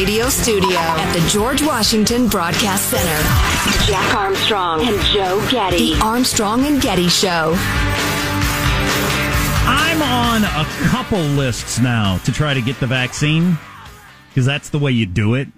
radio studio at the George Washington Broadcast Center. Jack Armstrong and Joe Getty. The Armstrong and Getty Show. I'm on a couple lists now to try to get the vaccine because that's the way you do it.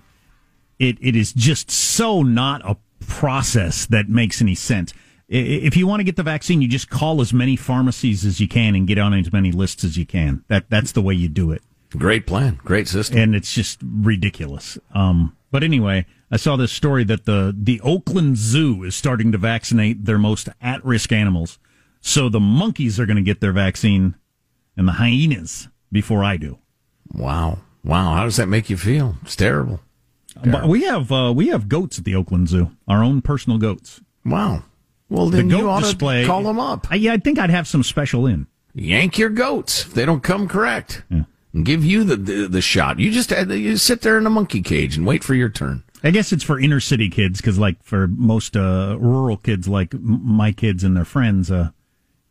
It it is just so not a process that makes any sense. If you want to get the vaccine, you just call as many pharmacies as you can and get on as many lists as you can. That that's the way you do it. Great plan, great system, and it's just ridiculous. Um, but anyway, I saw this story that the the Oakland Zoo is starting to vaccinate their most at risk animals. So the monkeys are going to get their vaccine, and the hyenas before I do. Wow, wow! How does that make you feel? It's terrible. But we have uh, we have goats at the Oakland Zoo, our own personal goats. Wow. Well, then the you ought display, to call them up. I, yeah, I think I'd have some special in. Yank your goats if they don't come correct. Yeah. Give you the, the, the shot. You just you sit there in a monkey cage and wait for your turn. I guess it's for inner city kids because, like, for most uh, rural kids, like my kids and their friends, uh,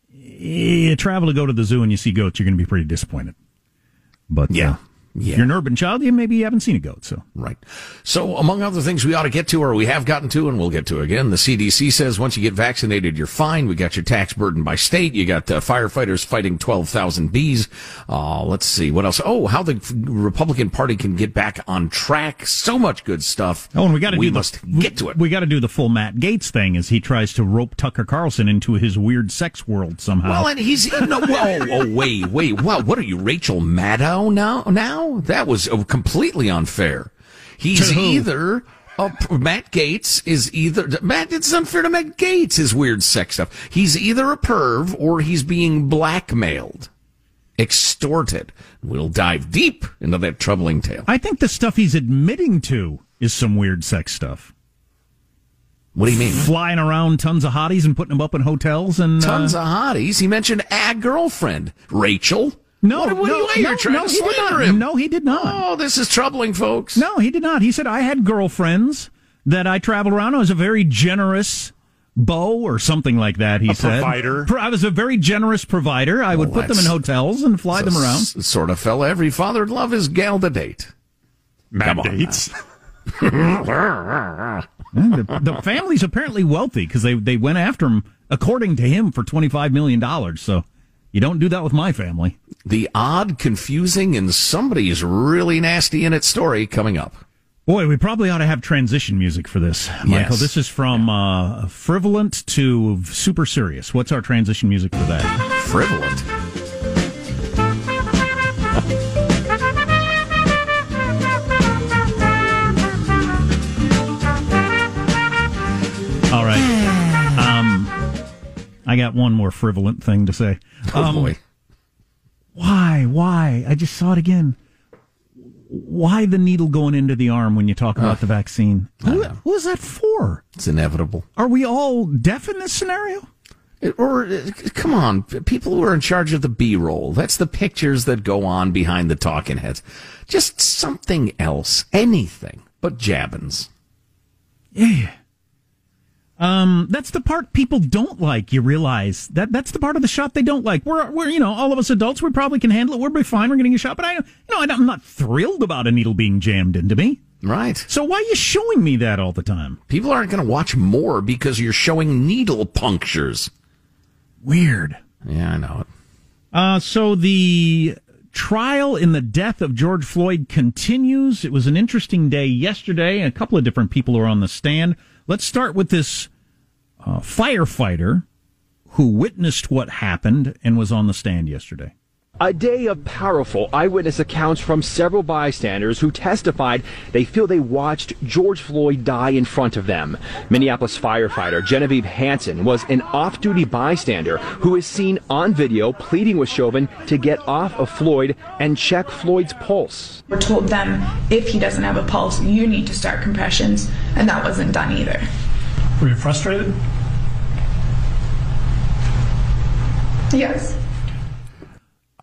you travel to go to the zoo and you see goats, you're going to be pretty disappointed. But yeah. Uh, yeah. If you're an urban child, you maybe you haven't seen a goat. So right. So among other things we ought to get to, or we have gotten to, and we'll get to again. The CDC says once you get vaccinated, you're fine. We got your tax burden by state. You got uh, firefighters fighting twelve thousand bees. Uh, let's see what else. Oh, how the Republican Party can get back on track. So much good stuff. Oh, and we got to. We do must the, get to it. We got to do the full Matt Gaetz thing as he tries to rope Tucker Carlson into his weird sex world somehow. Well, and he's no. oh, oh, wait, wait. What? What are you, Rachel Maddow? Now, now that was. Completely unfair. He's either Matt Gaetz is either Matt. It's unfair to Matt Gaetz. His weird sex stuff. He's either a perv or he's being blackmailed, extorted. We'll dive deep into that troubling tale. I think the stuff he's admitting to is some weird sex stuff. What do you mean? Flying around tons of hotties and putting them up in hotels and tons uh, of hotties. He mentioned a girlfriend, Rachel. No, what, what no, are you, no, trying no, to he did not. him. No, he did not. Oh, this is troubling, folks. No, he did not. He said I had girlfriends that I traveled around. I was a very generous beau or something like that. He a said provider. I was a very generous provider. I would Well, put them in hotels and fly them around. S- sort of fella every father'd love his gal to date. Matt Come on Yeah, the, the family's apparently wealthy because they they went after him, according to him, for twenty five million dollars. So you don't do that with my family. The odd, confusing, and somebody's really nasty in it story coming up. Boy, we probably ought to have transition music for this, Michael. Yes. This is from uh, frivolent to super serious. What's our transition music for that? Frivolent. All right. I got one more frivolent thing to say. Oh Um, boy. Why? Why? I just saw it again. Why the needle going into the arm when you talk about the vaccine? Who, who is that for? It's inevitable. Are we all deaf in this scenario? It- or, uh, come on, people who are in charge of the B roll. That's the pictures that go on behind the talking heads. Just something else. Anything but Jabbins. Yeah. Um, that's the part people don't like. You realize that that's the part of the shot they don't like. We're, we're, you know, all of us adults, we probably can handle it. We're be fine. We're getting a shot, but I, you know, I'm not thrilled about a needle being jammed into me. Right. So why are you showing me that all the time? People aren't going to watch more because you're showing needle punctures. Weird. Yeah, I know it. Uh, so the trial in the death of George Floyd continues. It was an interesting day yesterday. A couple of different people are on the stand. Let's start with this uh, firefighter who witnessed what happened and was on the stand yesterday. A day of powerful eyewitness accounts from several bystanders who testified they feel they watched George Floyd die in front of them. Minneapolis firefighter Genevieve Hansen was an off duty bystander who is seen on video pleading with Chauvin to get off of Floyd and check Floyd's pulse. We're told them if he doesn't have a pulse, you need to start compressions, and that wasn't done either. Were you frustrated? Yes.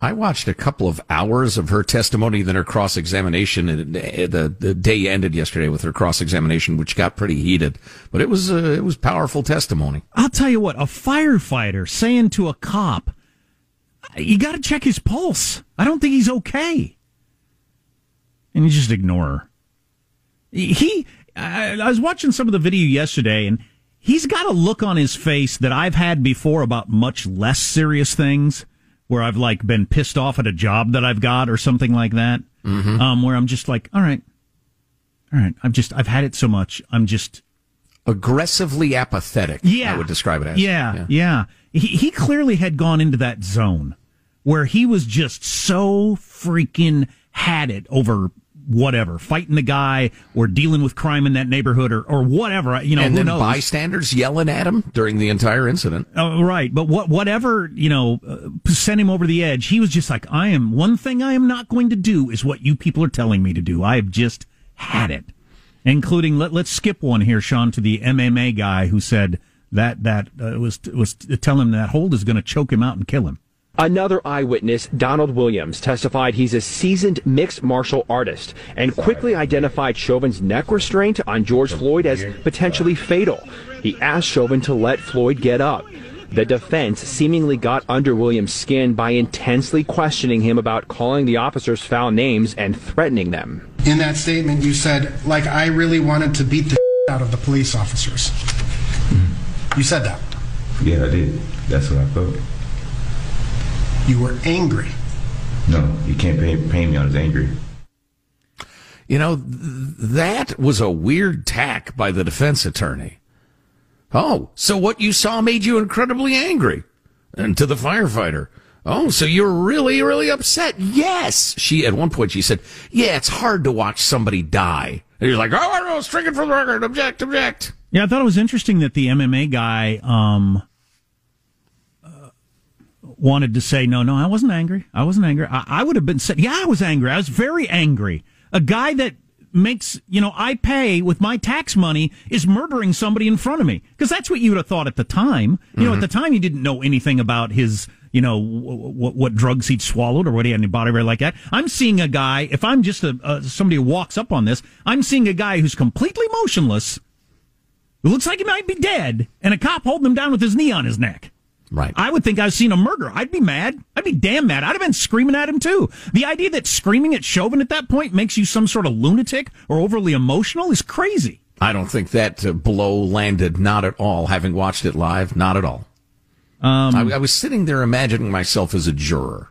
I watched a couple of hours of her testimony, then her cross examination. And the the day ended yesterday with her cross examination, which got pretty heated. But it was uh, it was powerful testimony. I'll tell you what, a firefighter saying to a cop, you got to check his pulse. I don't think he's okay. And you just ignore her. He, I, I was watching some of the video yesterday, and he's got a look on his face that I've had before about much less serious things, where I've like been pissed off at a job that I've got or something like that. Mm-hmm. Um, where I'm just like, all right, all right, I've just I've had it so much, I'm just aggressively apathetic. Yeah, I would describe it as. Yeah, yeah. yeah. He he clearly had gone into that zone where he was just so freaking had it over whatever, fighting the guy or dealing with crime in that neighborhood or, or whatever. You know, and then knows? bystanders yelling at him during the entire incident. Oh, right. But what, whatever, you know, uh, sent him over the edge, he was just like, I am, one thing I am not going to do is what you people are telling me to do. I have just had it. Including, let, let's skip one here, Sean, to the MMA guy who said that, that uh, was, was telling him that hold is going to choke him out and kill him. Another eyewitness, Donald Williams, testified he's a seasoned mixed martial artist and quickly identified Chauvin's neck restraint on George Floyd as potentially fatal. He asked Chauvin to let Floyd get up. The defense seemingly got under Williams' skin by intensely questioning him about calling the officers foul names and threatening them. In that statement, you said, like, I really wanted to beat the out of the police officers. You said that. Yeah, I did. That's what I felt. You were angry. No, you can't pay, pay me on as angry. You know, th- that was a weird tack by the defense attorney. Oh, so what you saw made you incredibly angry? And to the firefighter, oh, so you're really, really upset? Yes. She, at one point, she said, yeah, it's hard to watch somebody die. And you're like, oh, I know, stricken from the record, object, object. Yeah, I thought it was interesting that the MMA guy, um, wanted to say, no, no, I wasn't angry. I wasn't angry. I, I would have been said, yeah, I was angry. I was very angry. A guy that makes, you know, I pay with my tax money is murdering somebody in front of me. Because that's what you would have thought at the time. You mm-hmm. know, at the time you didn't know anything about his, you know, what, what drugs he'd swallowed or what he had in his body like that. I'm seeing a guy, if I'm just a, uh, somebody who walks up on this, I'm seeing a guy who's completely motionless, who looks like he might be dead, and a cop holding him down with his knee on his neck. Right. I would think I've seen a murder. I'd be mad. I'd be damn mad. I'd have been screaming at him too. The idea that screaming at Chauvin at that point makes you some sort of lunatic or overly emotional is crazy. I don't think that uh, blow landed. Not at all. Having watched it live, not at all. Um, I, I, was sitting there imagining myself as a juror,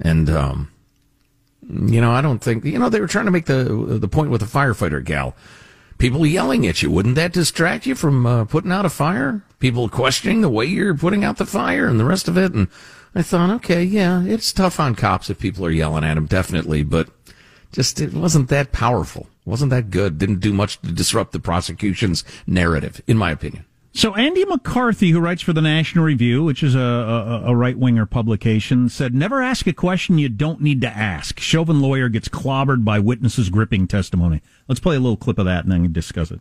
and um, you know, I don't think you know they were trying to make the the point with the firefighter gal people yelling at you. Wouldn't that distract you from uh, putting out a fire? People questioning the way you're putting out the fire and the rest of it. And I thought, okay, yeah, it's tough on cops if people are yelling at them, definitely, but just it wasn't that powerful. wasn't that good. Didn't do much to disrupt the prosecution's narrative, in my opinion. So Andy McCarthy, who writes for the National Review, which is a, a, a right winger publication, said, "Never ask a question you don't need to ask." Chauvin lawyer gets clobbered by witnesses gripping testimony. Let's play a little clip of that and then discuss it.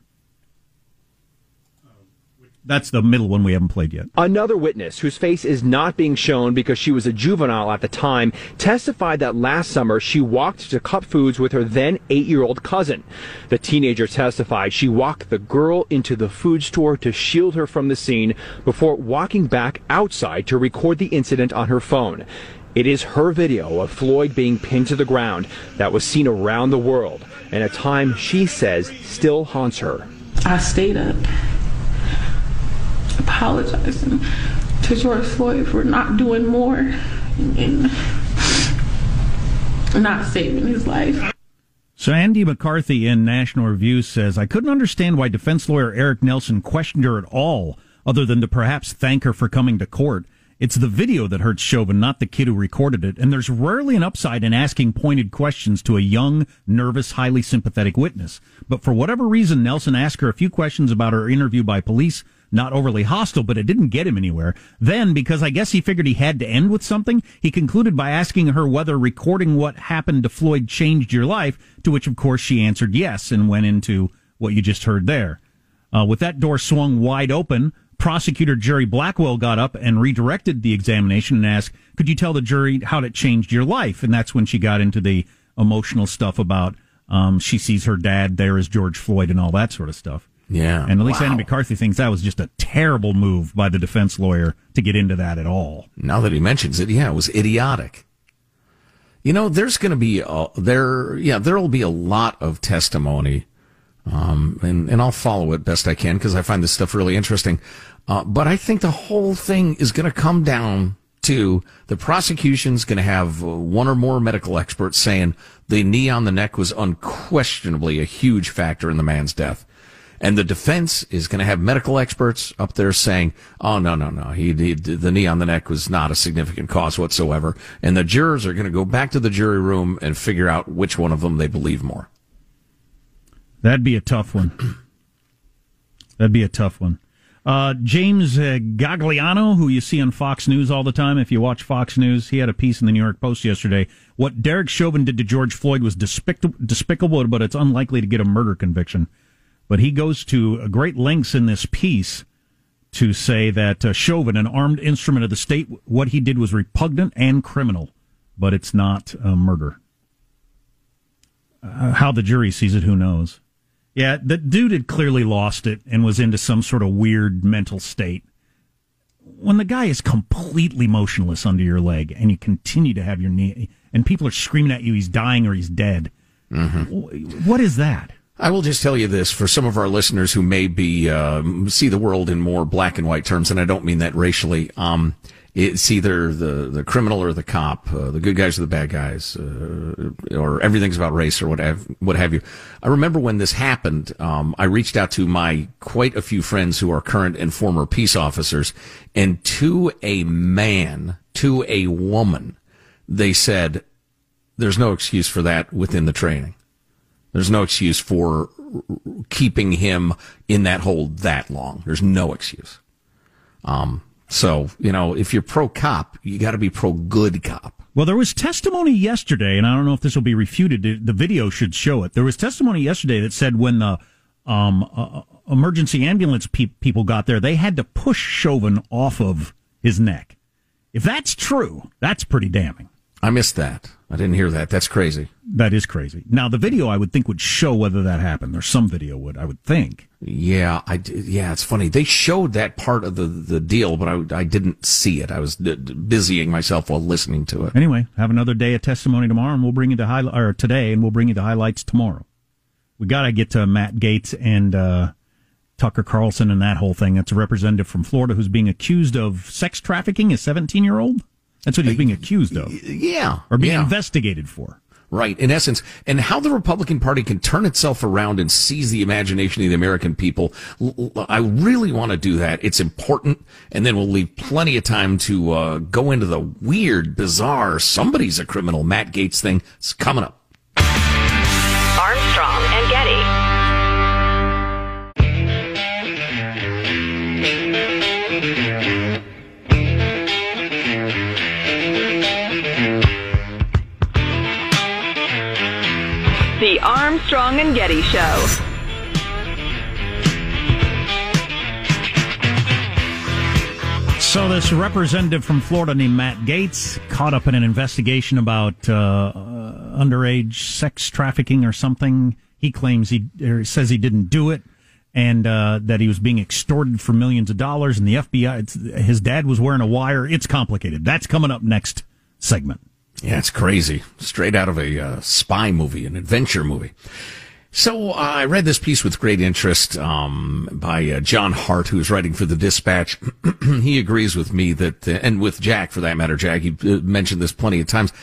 That's the middle one we haven't played yet. Another witness, whose face is not being shown because she was a juvenile at the time, testified that last summer she walked to Cup Foods with her then eight year old cousin. The teenager testified she walked the girl into the food store to shield her from the scene before walking back outside to record the incident on her phone. It is her video of Floyd being pinned to the ground that was seen around the world, and a time she says still haunts her. I stayed up apologizing to George Floyd for not doing more and not saving his life. So Andy McCarthy in National Review says, I couldn't understand why defense lawyer Eric Nelson questioned her at all, other than to perhaps thank her for coming to court. It's the video that hurts Chauvin, not the kid who recorded it. And there's rarely an upside in asking pointed questions to a young, nervous, highly sympathetic witness. But for whatever reason, Nelson asked her a few questions about her interview by police not overly hostile, but it didn't get him anywhere. Then, because I guess he figured he had to end with something, he concluded by asking her whether recording what happened to Floyd changed your life, to which, of course, she answered yes and went into what you just heard there. Uh, with that door swung wide open, prosecutor Jerry Blackwell got up and redirected the examination and asked, Could you tell the jury how it changed your life? And that's when she got into the emotional stuff about um, she sees her dad there as George Floyd and all that sort of stuff. Yeah. And at least wow. Andy McCarthy thinks that was just a terrible move by the defense lawyer to get into that at all. Now that he mentions it, yeah, it was idiotic. You know, there's going to be a, there, yeah, there will be a lot of testimony, um, and and I'll follow it best I can because I find this stuff really interesting. Uh, but I think the whole thing is going to come down to the prosecution's going to have one or more medical experts saying the knee on the neck was unquestionably a huge factor in the man's death. And the defense is going to have medical experts up there saying, "Oh no, no, no, he, he, the knee on the neck was not a significant cause whatsoever." And the jurors are going to go back to the jury room and figure out which one of them they believe more. That'd be a tough one. That'd be a tough one. Uh, James uh, Gagliano, who you see on Fox News all the time, if you watch Fox News, he had a piece in the New York Post yesterday. What Derek Chauvin did to George Floyd was despicable, despicable but it's unlikely to get a murder conviction. But he goes to great lengths in this piece to say that uh, Chauvin, an armed instrument of the state, what he did was repugnant and criminal, but it's not a murder. Uh, how the jury sees it, who knows? Yeah, the dude had clearly lost it and was into some sort of weird mental state. When the guy is completely motionless under your leg and you continue to have your knee, and people are screaming at you, he's dying or he's dead. Mm-hmm. What is that? I will just tell you this for some of our listeners who may be uh, see the world in more black and white terms, and I don't mean that racially. Um, it's either the, the criminal or the cop, uh, the good guys or the bad guys, uh, or everything's about race or what have, what have you. I remember when this happened, um, I reached out to my quite a few friends who are current and former peace officers, and to a man, to a woman, they said, there's no excuse for that within the training. There's no excuse for keeping him in that hold that long. There's no excuse. Um, so, you know, if you're pro cop, you got to be pro good cop. Well, there was testimony yesterday, and I don't know if this will be refuted. The video should show it. There was testimony yesterday that said when the um, uh, emergency ambulance pe- people got there, they had to push Chauvin off of his neck. If that's true, that's pretty damning. I missed that. I didn't hear that. That's crazy. That is crazy. Now, the video I would think would show whether that happened. There's some video would, I would think. Yeah, I yeah, it's funny. They showed that part of the, the deal, but I, I didn't see it. I was d- d- busying myself while listening to it. Anyway, have another day of testimony tomorrow, and we'll bring you the high or today, and we'll bring you the highlights tomorrow. We got to get to Matt Gaetz and uh, Tucker Carlson and that whole thing. That's a representative from Florida who's being accused of sex trafficking a 17 year old. That's what he's being accused of. Yeah. Or being yeah. investigated for. Right, in essence, and how the Republican Party can turn itself around and seize the imagination of the American people. I really want to do that. It's important, and then we'll leave plenty of time to uh, go into the weird, bizarre, somebody's a criminal Matt Gaetz thing. It's coming up. Armstrong Armstrong and Getty Show. So, this representative from Florida named Matt Gaetz caught up in an investigation about uh, uh, underage sex trafficking or something. He claims he says he didn't do it, and uh, that he was being extorted for millions of dollars. And the FBI, his dad was wearing a wire. It's complicated. That's coming up next segment. Yeah, it's crazy. Straight out of a uh, spy movie, an adventure movie. So uh, I read this piece with great interest um, by uh, John Hart, who's writing for the Dispatch. he agrees with me that, uh, and with Jack for that matter, Jack, he uh, mentioned this plenty of times,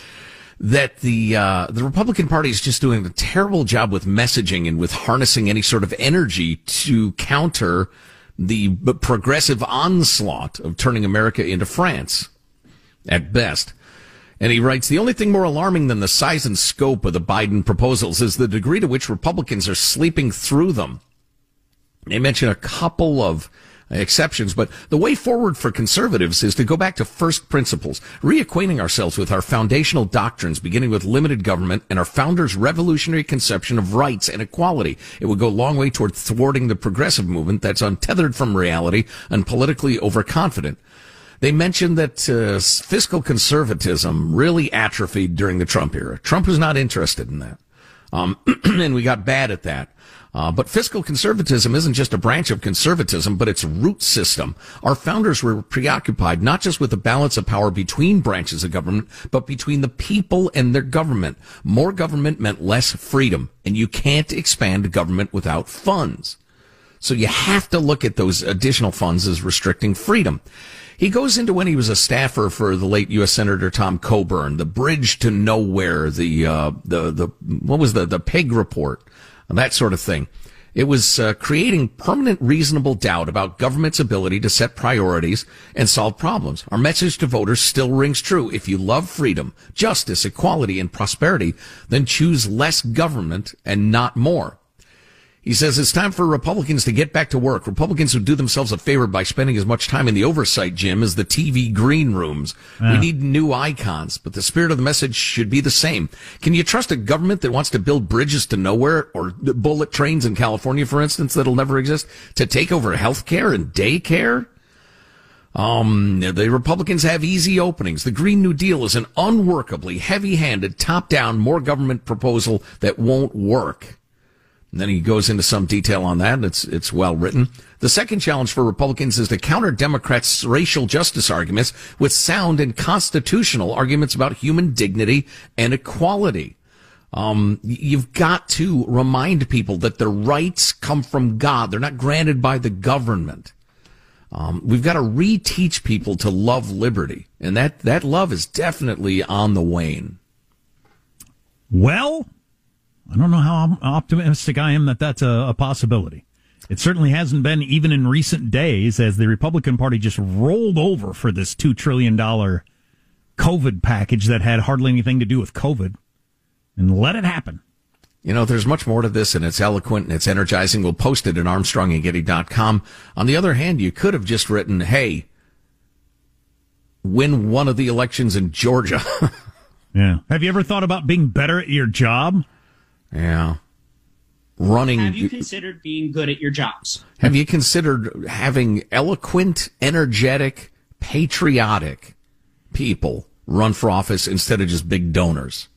that the uh, the Republican Party is just doing a terrible job with messaging and with harnessing any sort of energy to counter the progressive onslaught of turning America into France, at best. And he writes, the only thing more alarming than the size and scope of the Biden proposals is the degree to which Republicans are sleeping through them. They mention a couple of exceptions, but the way forward for conservatives is to go back to first principles, reacquainting ourselves with our foundational doctrines, beginning with limited government and our founders' revolutionary conception of rights and equality. It would go a long way toward thwarting the progressive movement that's untethered from reality and politically overconfident. They mentioned that uh, fiscal conservatism really atrophied during the Trump era. Trump was not interested in that. Um, and we got bad at that. Uh, but fiscal conservatism isn't just a branch of conservatism, but its root system. Our founders were preoccupied not just with the balance of power between branches of government, but between the people and their government. More government meant less freedom, and you can't expand government without funds. So you have to look at those additional funds as restricting freedom. He goes into when he was a staffer for the late U.S. Senator Tom Coburn, the bridge to nowhere, the uh, the the what was the the pig report, that sort of thing. It was uh, creating permanent reasonable doubt about government's ability to set priorities and solve problems. Our message to voters still rings true. If you love freedom, justice, equality, and prosperity, then choose less government and not more. He says it's time for Republicans to get back to work. Republicans would do themselves a favor by spending as much time in the oversight gym as the TV green rooms. Yeah. We need new icons, but the spirit of the message should be the same. Can you trust a government that wants to build bridges to nowhere or bullet trains in California, for instance, that'll never exist to take over healthcare and daycare? Um, the Republicans have easy openings. The Green New Deal is an unworkably heavy-handed, top-down, more government proposal that won't work. And then he goes into some detail on that. It's, it's well written. The second challenge for Republicans is to counter Democrats' racial justice arguments with sound and constitutional arguments about human dignity and equality. Um, you've got to remind people that their rights come from God. They're not granted by the government. Um, we've got to reteach people to love liberty, and that that love is definitely on the wane. Well, I don't know how optimistic I am that that's a, a, possibility. It certainly hasn't been even in recent days as the Republican Party just rolled over for this $2 trillion COVID package that had hardly anything to do with COVID and let it happen. You know, there's much more to this and it's eloquent and it's energizing. We'll post it at armstrongandgetty.com. On the other hand, you could have just written, hey, win one of the elections in Georgia. yeah. Have you ever thought about being better at your job? Yeah. Running. Have you considered being good at your jobs? Have you considered having eloquent, energetic, patriotic people run for office instead of just big donors?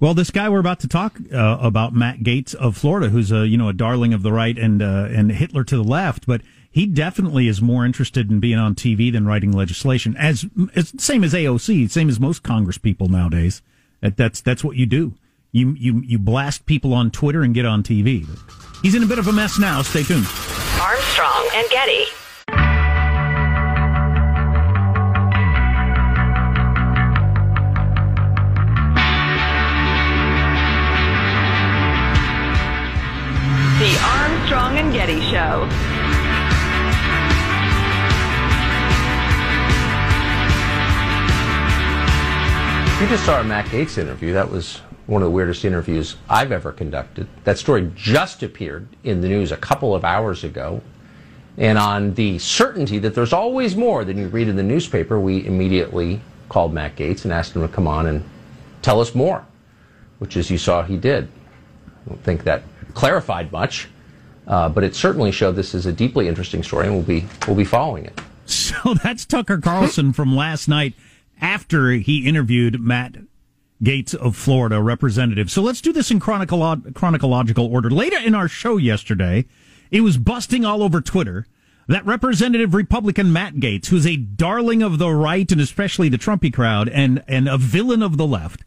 Well, this guy we're about to talk uh, about, Matt Gaetz of Florida, who's a you know a darling of the right and uh, and Hitler to the left, but he definitely is more interested in being on TV than writing legislation. As, as same as AOC, same as most Congress people nowadays. That, that's that's what you do. You, you, you blast people on Twitter and get on TV. He's in a bit of a mess now. Stay tuned. Armstrong and Getty. The Armstrong and Getty Show. You just saw a Matt Gaetz interview. That was one of the weirdest interviews I've ever conducted. That story just appeared in the news a couple of hours ago. And on the certainty that there's always more than you read in the newspaper, we immediately called Matt Gaetz and asked him to come on and tell us more, which, as you saw, he did. I don't think that clarified much, uh, but it certainly showed this is a deeply interesting story, and we'll be we'll be following it. So that's Tucker Carlson from last night after he interviewed Matt Gaetz of Florida, representative. So let's do this in chronological, chronological order. Later in our show yesterday, it was busting all over Twitter that Representative Republican Matt Gaetz, who's a darling of the right and especially the Trumpy crowd and, and a villain of the left,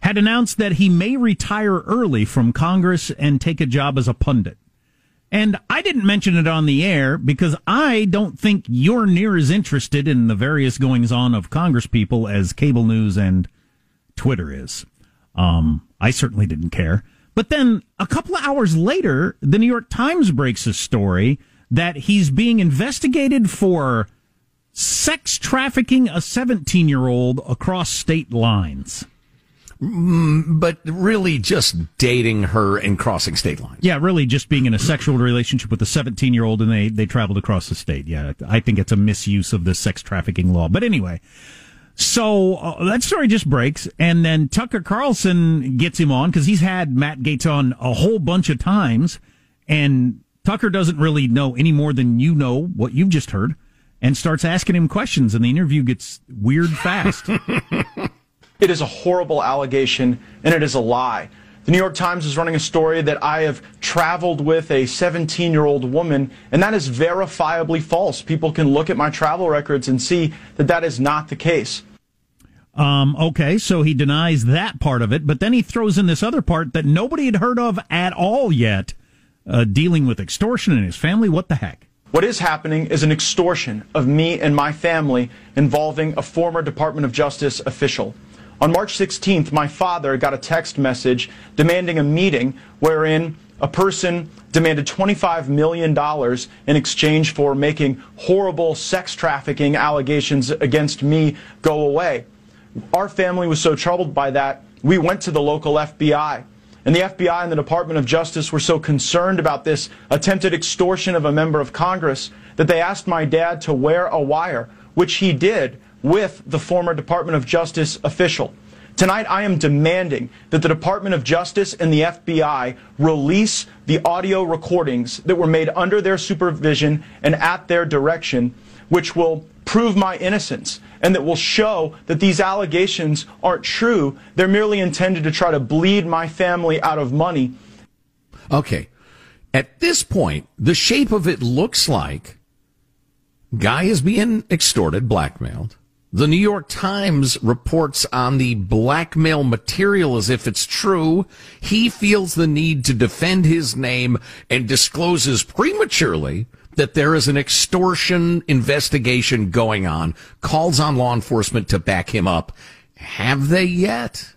had announced that he may retire early from Congress and take a job as a pundit. And I didn't mention it on the air because I don't think you're near as interested in the various goings on of Congress people as cable news and Twitter is. Um, I certainly didn't care. But then a couple of hours later, the New York Times breaks a story that he's being investigated for sex trafficking a 17 year old across state lines. Mm, but really just dating her and crossing state lines. Yeah, really just being in a sexual relationship with a 17 year old and they, they traveled across the state. Yeah, I think it's a misuse of the sex trafficking law. But anyway, so uh, that story just breaks, and then Tucker Carlson gets him on because he's had Matt Gaetz on a whole bunch of times, and Tucker doesn't really know any more than you know what you've just heard, and starts asking him questions, and the interview gets weird fast. it is a horrible allegation, and it is a lie. The New York Times is running a story that I have traveled with a 17 year old woman, and that is verifiably false. People can look at my travel records and see that that is not the case. Um, okay, so he denies that part of it, but then he throws in this other part that nobody had heard of at all yet, uh, dealing with extortion in his family. What the heck? What is happening is an extortion of me and my family involving a former Department of Justice official. On March 16th, my father got a text message demanding a meeting wherein a person demanded $25 million in exchange for making horrible sex trafficking allegations against me go away. Our family was so troubled by that, we went to the local FBI. And the FBI and the Department of Justice were so concerned about this attempted extortion of a member of Congress that they asked my dad to wear a wire, which he did with the former Department of Justice official. Tonight, I am demanding that the Department of Justice and the FBI release the audio recordings that were made under their supervision and at their direction, which will prove my innocence and that will show that these allegations aren't true. They're merely intended to try to bleed my family out of money. Okay. At this point, the shape of it looks like guy is being extorted, blackmailed. The New York Times reports on the blackmail material as if it's true. He feels the need to defend his name and discloses prematurely that there is an extortion investigation going on, calls on law enforcement to back him up. Have they yet?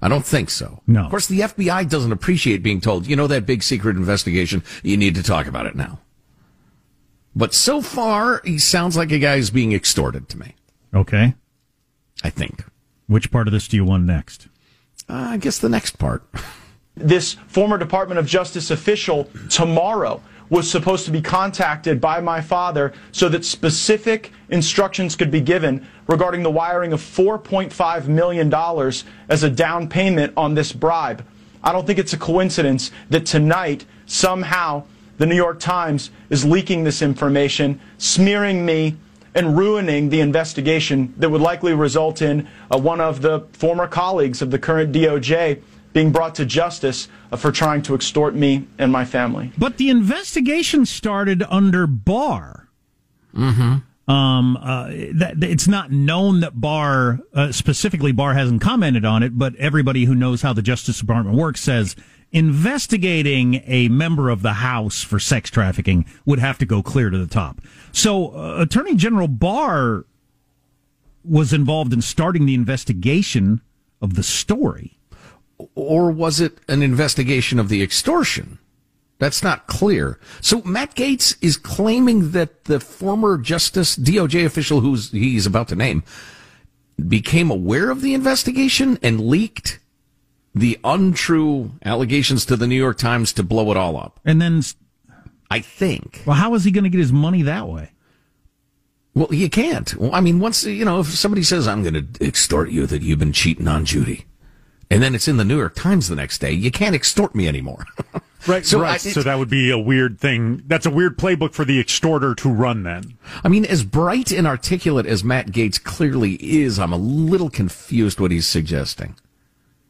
I don't think so. No. Of course, the FBI doesn't appreciate being told, you know, that big secret investigation, you need to talk about it now. But so far, he sounds like a guy who's being extorted to me. Okay. I think. Which part of this do you want next? Uh, I guess the next part. This former Department of Justice official tomorrow was supposed to be contacted by my father so that specific instructions could be given regarding the wiring of $4.5 million as a down payment on this bribe. I don't think it's a coincidence that tonight, somehow, the New York Times is leaking this information, smearing me, and ruining the investigation that would likely result in uh, one of the former colleagues of the current DOJ being brought to justice uh, for trying to extort me and my family. But the investigation started under Barr. Mm-hmm. Um, uh, that, it's not known that Barr, uh, specifically Barr hasn't commented on it, but everybody who knows how the Justice Department works says investigating a member of the House for sex trafficking would have to go clear to the top. So, uh, Attorney General Barr was involved in starting the investigation of the story. Or was it an investigation of the extortion? That's not clear. So Matt Gaetz is claiming that the former Justice DOJ official who's he's about to name became aware of the investigation and leaked the untrue allegations to the New York Times to blow it all up. And then I think. Well, how is he going to get his money that way? Well, you can't. Well, I mean, once, you know, if somebody says, I'm going to extort you that you've been cheating on Judy, and then it's in the New York Times the next day, you can't extort me anymore. right. So, right. I, so that would be a weird thing. That's a weird playbook for the extorter to run then. I mean, as bright and articulate as Matt Gaetz clearly is, I'm a little confused what he's suggesting.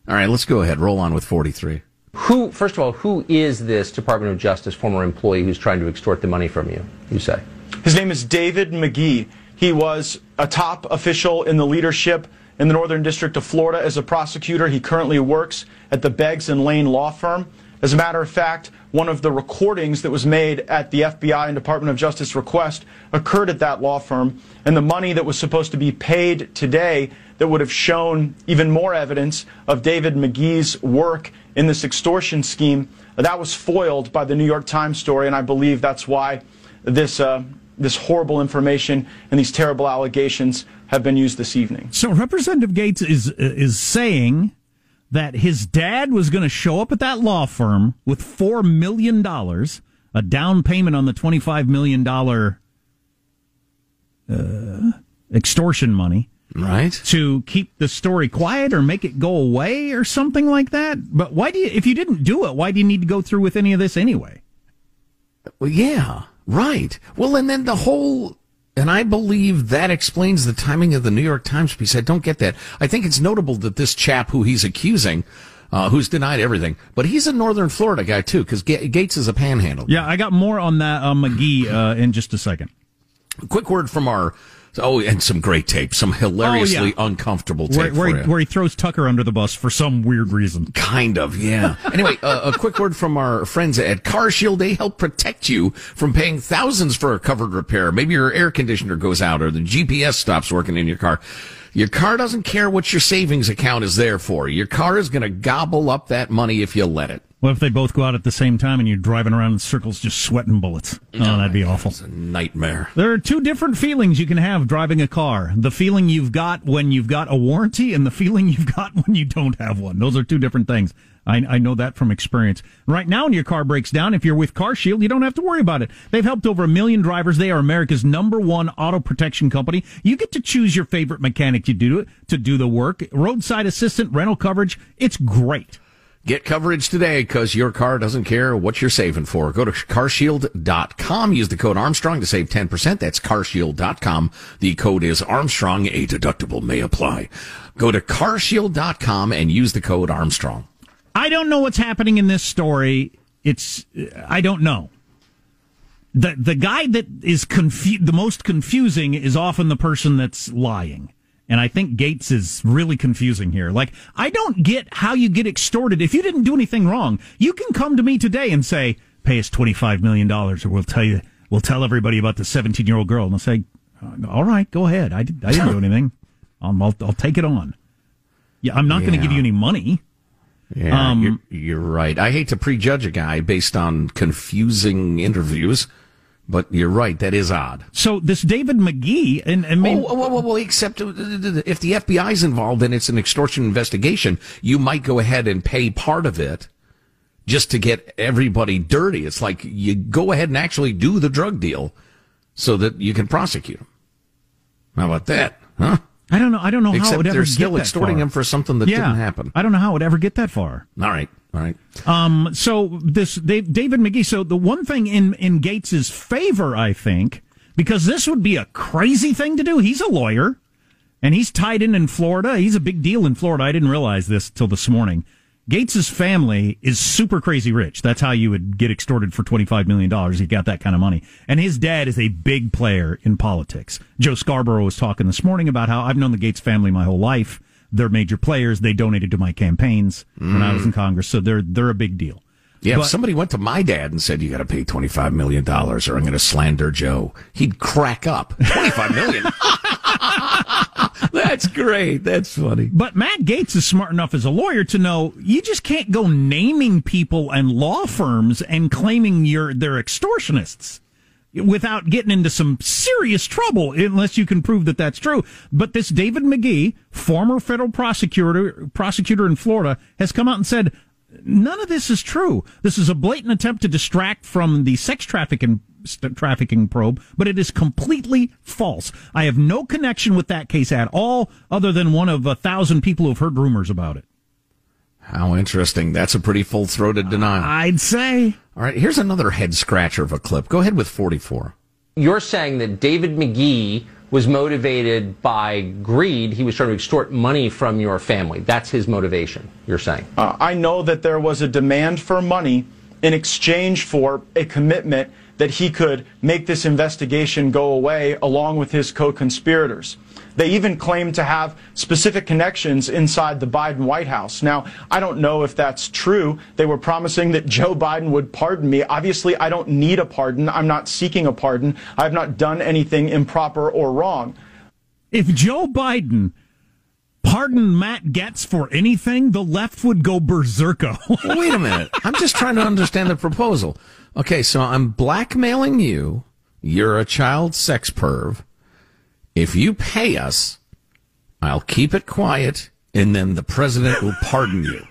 All right, let's go ahead. Roll on with 43. Who, first of all, who is this Department of Justice former employee who's trying to extort the money from you, you say? His name is David McGee. He was a top official in the leadership in the Northern District of Florida as a prosecutor. He currently works at the Beggs and Lane law firm. As a matter of fact, one of the recordings that was made at the FBI and Department of Justice request occurred at that law firm, and the money that was supposed to be paid today that would have shown even more evidence of David McGee's work in this extortion scheme, that was foiled by the New York Times story, and I believe that's why this uh, this horrible information and these terrible allegations have been used this evening. So Representative Gaetz is is saying that his dad was going to show up at that law firm with four million dollars, a down payment on the twenty five million dollar uh, extortion money, right. To keep the story quiet or make it go away or something like that. But why do you if you didn't do it why do you need to go through with any of this anyway? Well yeah. Right. Well and then the whole and I believe that explains the timing of the New York Times piece. I don't get that. I think it's notable that this chap who he's accusing uh, who's denied everything. But he's a Northern Florida guy too, because Ga- Gaetz is a panhandle. Yeah, I got more on that uh, McGee uh, in just a second. Quick word from our oh, and some great tape, some hilariously Oh, yeah. uncomfortable tape Where, where, he, where he throws Tucker under the bus for some weird reason. Kind of, yeah. anyway, uh, a quick word from our friends at Car Shield. They help protect you from paying thousands for a covered repair. Maybe your air conditioner goes out or the GPS stops working in your car. Your car doesn't care what your savings account is there for. Your car is going to gobble up that money if you let it. What if they both go out at the same time and you're driving around in circles just sweating bullets? Oh, that'd be awful. It's a nightmare. There are two different feelings you can have driving a car. The feeling you've got when you've got a warranty and the feeling you've got when you don't have one. Those are two different things. I, I know that from experience. Right now, when your car breaks down, if you're with Car Shield, you don't have to worry about it. They've helped over a million drivers. They are America's number one auto protection company. You get to choose your favorite mechanic to do it, to do the work. Roadside assistant, rental coverage. It's great. Get coverage today because your car doesn't care what you're saving for. Go to carshield.com. Use the code Armstrong to save 10%. That's carshield.com. The code is Armstrong. A deductible may apply. Go to carshield.com and use the code Armstrong. I don't know what's happening in this story. It's I don't know. The the guy that is confu- the most confusing is often the person that's lying. And I think Gaetz is really confusing here. Like, I don't get how you get extorted. If you didn't do anything wrong, you can come to me today and say, pay us $25 million or we'll tell you, we'll tell everybody about the 17 year old girl. And I'll say, uh, all right, go ahead. I, did, I didn't do anything. I'll, I'll, I'll take it on. Yeah, I'm not going to give you any money. Yeah, Um, you're, you're right. I hate to prejudge a guy based on confusing interviews, but you're right. That is odd. So this David McGee and, and maybe, Oh, well, well, well, except uh, if the FBI's involved and it's an extortion investigation, you might go ahead and pay part of it just to get everybody dirty. It's like you go ahead and actually do the drug deal so that you can prosecute them. How about that? Huh? I don't know. I don't know how it would ever get that far. they're still extorting him for something that yeah, didn't happen. I don't know how it would ever get that far. All right. All right. Um, so this David McGee. So the one thing in in Gaetz's favor, I think, because this would be a crazy thing to do. He's a lawyer, and he's tied in in Florida. He's a big deal in Florida. I didn't realize this till this morning. Gaetz's family is super crazy rich. That's how you would get extorted for twenty five million dollars. He got that kind of money. And his dad is a big player in politics. Joe Scarborough was talking this morning about how I've known the Gaetz family my whole life. They're major players. They donated to my campaigns when I was in mm. Congress, so they're they're a big deal. Yeah, But- if somebody went to my dad and said, "You got to pay twenty five million dollars, or I'm going to slander Joe," he'd crack up. Twenty five million. That's great. That's funny. But Matt Gaetz is smart enough as a lawyer to know you just can't go naming people and law firms and claiming you're they're extortionists without getting into some serious trouble unless you can prove that that's true. But this David McGee, former federal prosecutor prosecutor in Florida, has come out and said none of this is true. This is a blatant attempt to distract from the sex trafficking trafficking probe, but it is completely false. I have no connection with that case at all, other than one of a thousand people who've heard rumors about it. How interesting. That's a pretty full throated denial. I'd say. All right, here's another head scratcher of a clip. Go ahead with 44. You're saying that David McGee was motivated by greed. He was trying to extort money from your family. That's his motivation, you're saying. Uh, I know that there was a demand for money in exchange for a commitment that he could make this investigation go away along with his co conspirators. They even claim to have specific connections inside the Biden White House. Now, I don't know if that's true. They were promising that Joe Biden would pardon me. Obviously, I don't need a pardon. I'm not seeking a pardon. I have not done anything improper or wrong. If Joe Biden pardoned Matt Gaetz for anything, the left would go berserko. Wait a minute. I'm just trying to understand the proposal. Okay, so I'm blackmailing you. You're a child sex perv. If you pay us, I'll keep it quiet, and then the president will pardon you.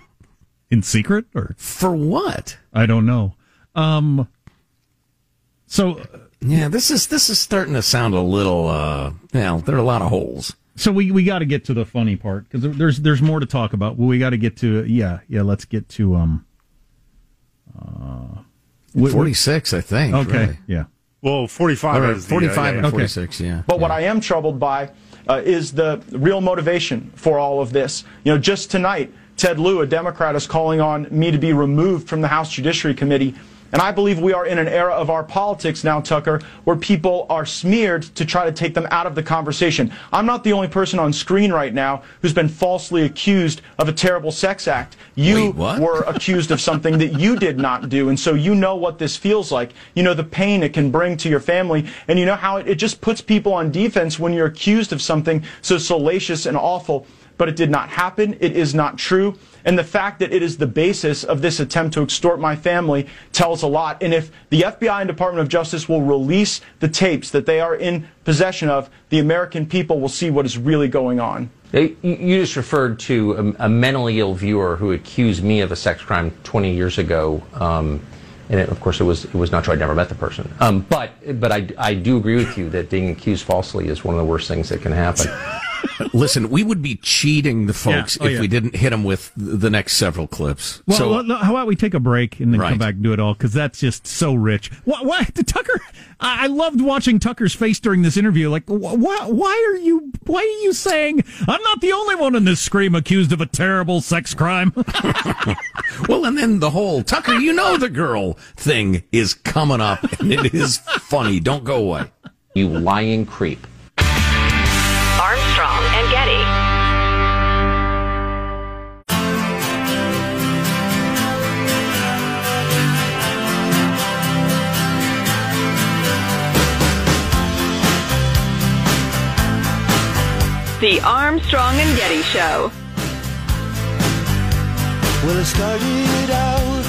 In secret or for what? I don't know. Um so Yeah, this is this is starting to sound a little uh well, there are a lot of holes. So we, we got to get to the funny part because there's there's more to talk about. Well, we got to get to yeah yeah. Let's get to um. Uh, wh- 46, I think. Okay, really. yeah. Well, 45 All right, is the, 45 uh, and yeah. 46, yeah. But what I am troubled by uh, is the real motivation for all of this. You know, just tonight, Ted Lieu, a Democrat, is calling on me to be removed from the House Judiciary Committee. And I believe we are in an era of our politics now, Tucker, where people are smeared to try to take them out of the conversation. I'm not the only person on screen right now who's been falsely accused of a terrible sex act. You were accused of something that you did not do. And so you know what this feels like. You know the pain it can bring to your family. And you know how it, it just puts people on defense when you're accused of something so salacious and awful. But it did not happen. It is not true. And the fact that it is the basis of this attempt to extort my family tells a lot. And if the FBI and Department of Justice will release the tapes that they are in possession of, the American people will see what is really going on. You you just referred to a, a mentally ill viewer who accused me of a sex crime 20 years ago. Um, and it, of course, it was it was not true. I never met the person. Um, but but I, I do agree with you that being accused falsely is one of the worst things that can happen. Listen, we would be cheating the folks Yeah. Oh, if yeah. we didn't hit them with the next several clips. Well, so well, how about we take a break and then Right. come back and do it all? Because that's just so rich. Why, why Tucker? I I loved watching Tucker's face during this interview. Like, wh- why, why are you? Why are you saying I'm not the only one in this scream accused of a terrible sex crime? well, and then the whole Tucker, you know the girl thing is coming up, and it is funny. Don't go away. You lying creep. The Armstrong and Getty Show. Well, it started out.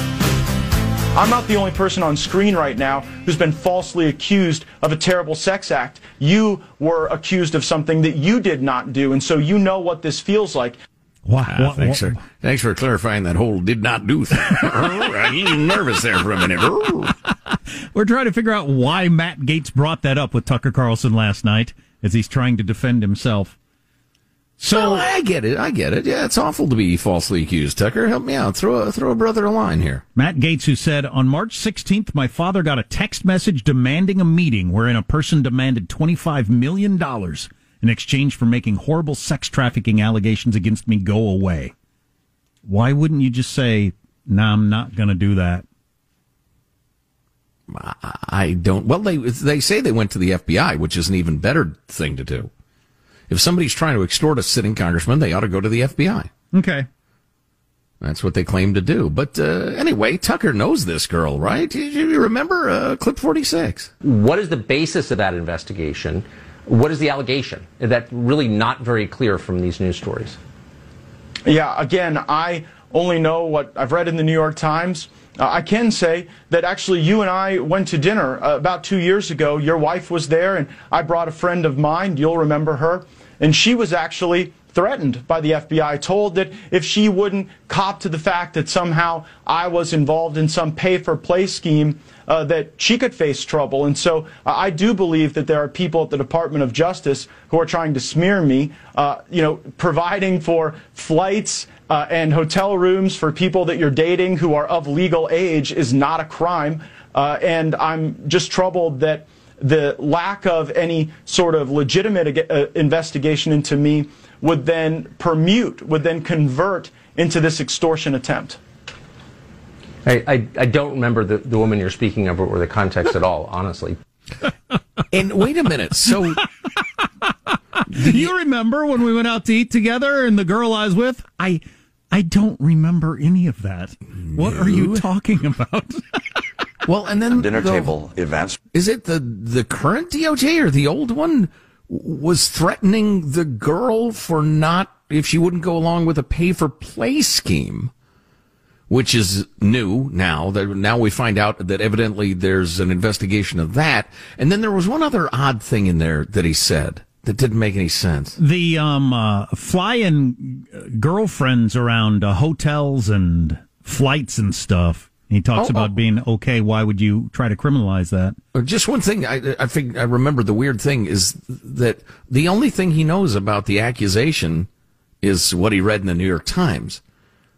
I'm not the only person on screen right now who's been falsely accused of a terrible sex act. You were accused of something that you did not do, and so you know what this feels like. Wow. Ah, thanks, for, thanks for clarifying that whole did not do thing. I'm a nervous there for a minute. We're trying to figure out why Matt Gaetz brought that up with Tucker Carlson last night as he's trying to defend himself. So I get it. I get it. Yeah, it's awful to be falsely accused. Tucker, help me out. Throw a, throw a brother a line here. Matt Gaetz, who said, On March 16th, my father got a text message demanding a meeting wherein a person demanded $25 million in exchange for making horrible sex trafficking allegations against me go away. Why wouldn't you just say, Nah, I'm not going to do that? I don't. Well, they they say they went to the FBI, which is an even better thing to do. If somebody's trying to extort a sitting congressman, they ought to go to the FBI. Okay. That's what they claim to do. But uh, anyway, Tucker knows this girl, right? You remember uh, clip 46? What is the basis of that investigation? What is the allegation? That's really not very clear from these news stories. Yeah, again, I only know what I've read in the New York Times. Uh, I can say that actually you and I went to dinner uh, about two years ago. Your wife was there, and I brought a friend of mine. You'll remember her. And she was actually threatened by the FBI, told that if she wouldn't cop to the fact that somehow I was involved in some pay for play scheme, uh, that she could face trouble. And so uh, I do believe that there are people at the Department of Justice who are trying to smear me, uh, you know, providing for flights uh, and hotel rooms for people that you're dating who are of legal age is not a crime. Uh, and I'm just troubled that the lack of any sort of legitimate uh, investigation into me would then permute, would then convert into this extortion attempt. I, I, I don't remember the, the woman you're speaking of or the context at all, honestly. And wait a minute. So do you remember when we went out to eat together and the girl I was with? I I don't remember any of that. What are you talking about? Well, and then dinner the- table events. Is it the the current DOJ or the old one was threatening the girl for not if she wouldn't go along with a pay for play scheme, which is new now. That now we find out that evidently there's an investigation of that. And then there was one other odd thing in there that he said that didn't make any sense. the um uh, flying girlfriends around uh, hotels and flights and stuff. He talks Oh, about oh. being okay. Why would you try to criminalize that? Uh, Just one thing, I, I think I remember the weird thing is that the only thing he knows about the accusation is what he read in the New York Times.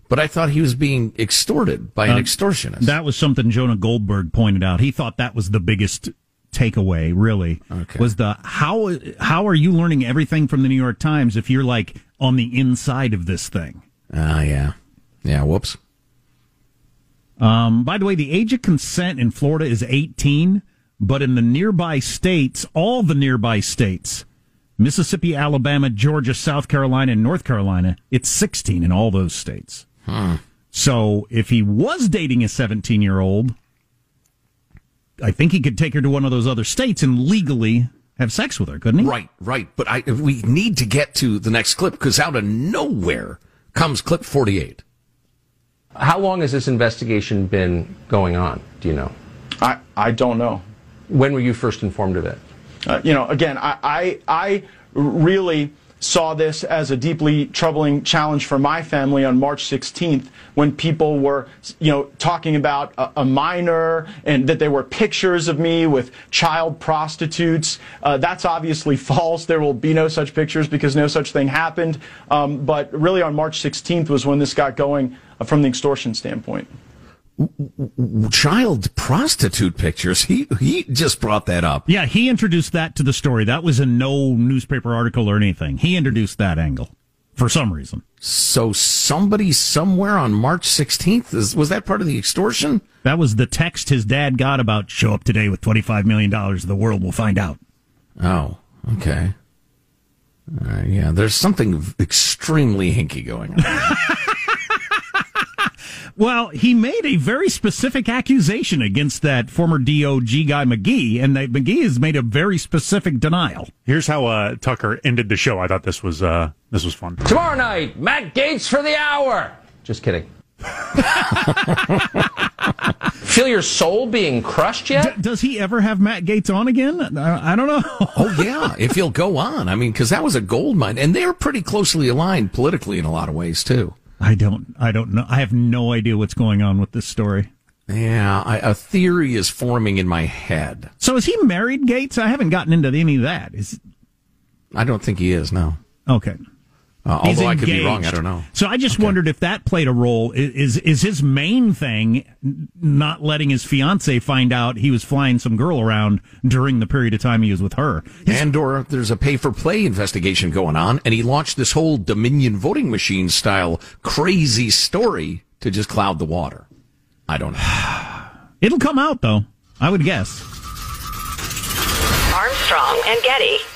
But I thought he was being extorted by an Uh, extortionist. That was something Jonah Goldberg pointed out. He thought that was the biggest takeaway. Really, okay. was the how how are you learning everything from the New York Times if you're like on the inside of this thing? Ah, yeah. Yeah, whoops. Um, by the way, the age of consent in Florida is 18, but in the nearby states, all the nearby states, Mississippi, Alabama, Georgia, South Carolina, and North Carolina, it's 16 in all those states. Hmm. So if he was dating a 17 year old, I think he could take her to one of those other states and legally have sex with her, couldn't he? Right, right. But I, we need to get to the next clip because out of nowhere comes clip 48. How long has this investigation been going on? Do you know? I, I don't know. When were you first informed of it? Uh, you know, again, I, I, I really saw this as a deeply troubling challenge for my family on March 16th when people were, you know, talking about a, a minor and that there were pictures of me with child prostitutes. Uh, that's obviously false. There will be no such pictures because no such thing happened. Um, but really on March 16th was when this got going uh, from the extortion standpoint child prostitute pictures. He he just brought that up. Yeah, he introduced that to the story. That was in no newspaper article or anything. He introduced that angle for some reason. So somebody somewhere on March 16th is, was that part of the extortion? That was the text his dad got about show up today with 25 million dollars. The world will find out. Oh, okay. Uh, yeah, there's something extremely hinky going on. Well, he made a very specific accusation against that former DOJ guy McGee, and that McGee has made a very specific denial. Here's how uh, Tucker ended the show. I thought this was uh, this was fun. Tomorrow night, Matt Gaetz for the hour. Just kidding. Feel your soul being crushed yet? D- does he ever have Matt Gaetz on again? I, I don't know. oh yeah, if he'll go on. I mean, because that was a gold mine, and they're pretty closely aligned politically in a lot of ways too. I don't. I don't know. I have no idea what's going on with this story. Yeah, I, a theory is forming in my head. So is he married, Gaetz? I haven't gotten into any of that. Is I don't think he is. No. Okay. Uh, although I could be wrong, I don't know. So I just okay. wondered if that played a role. Is is his main thing not letting his fiance find out he was flying some girl around during the period of time he was with her? His, and or there's a pay for play investigation going on, and he launched this whole Dominion voting machine style crazy story to just cloud the water. I don't know. It'll come out though. I would guess. Armstrong and Getty.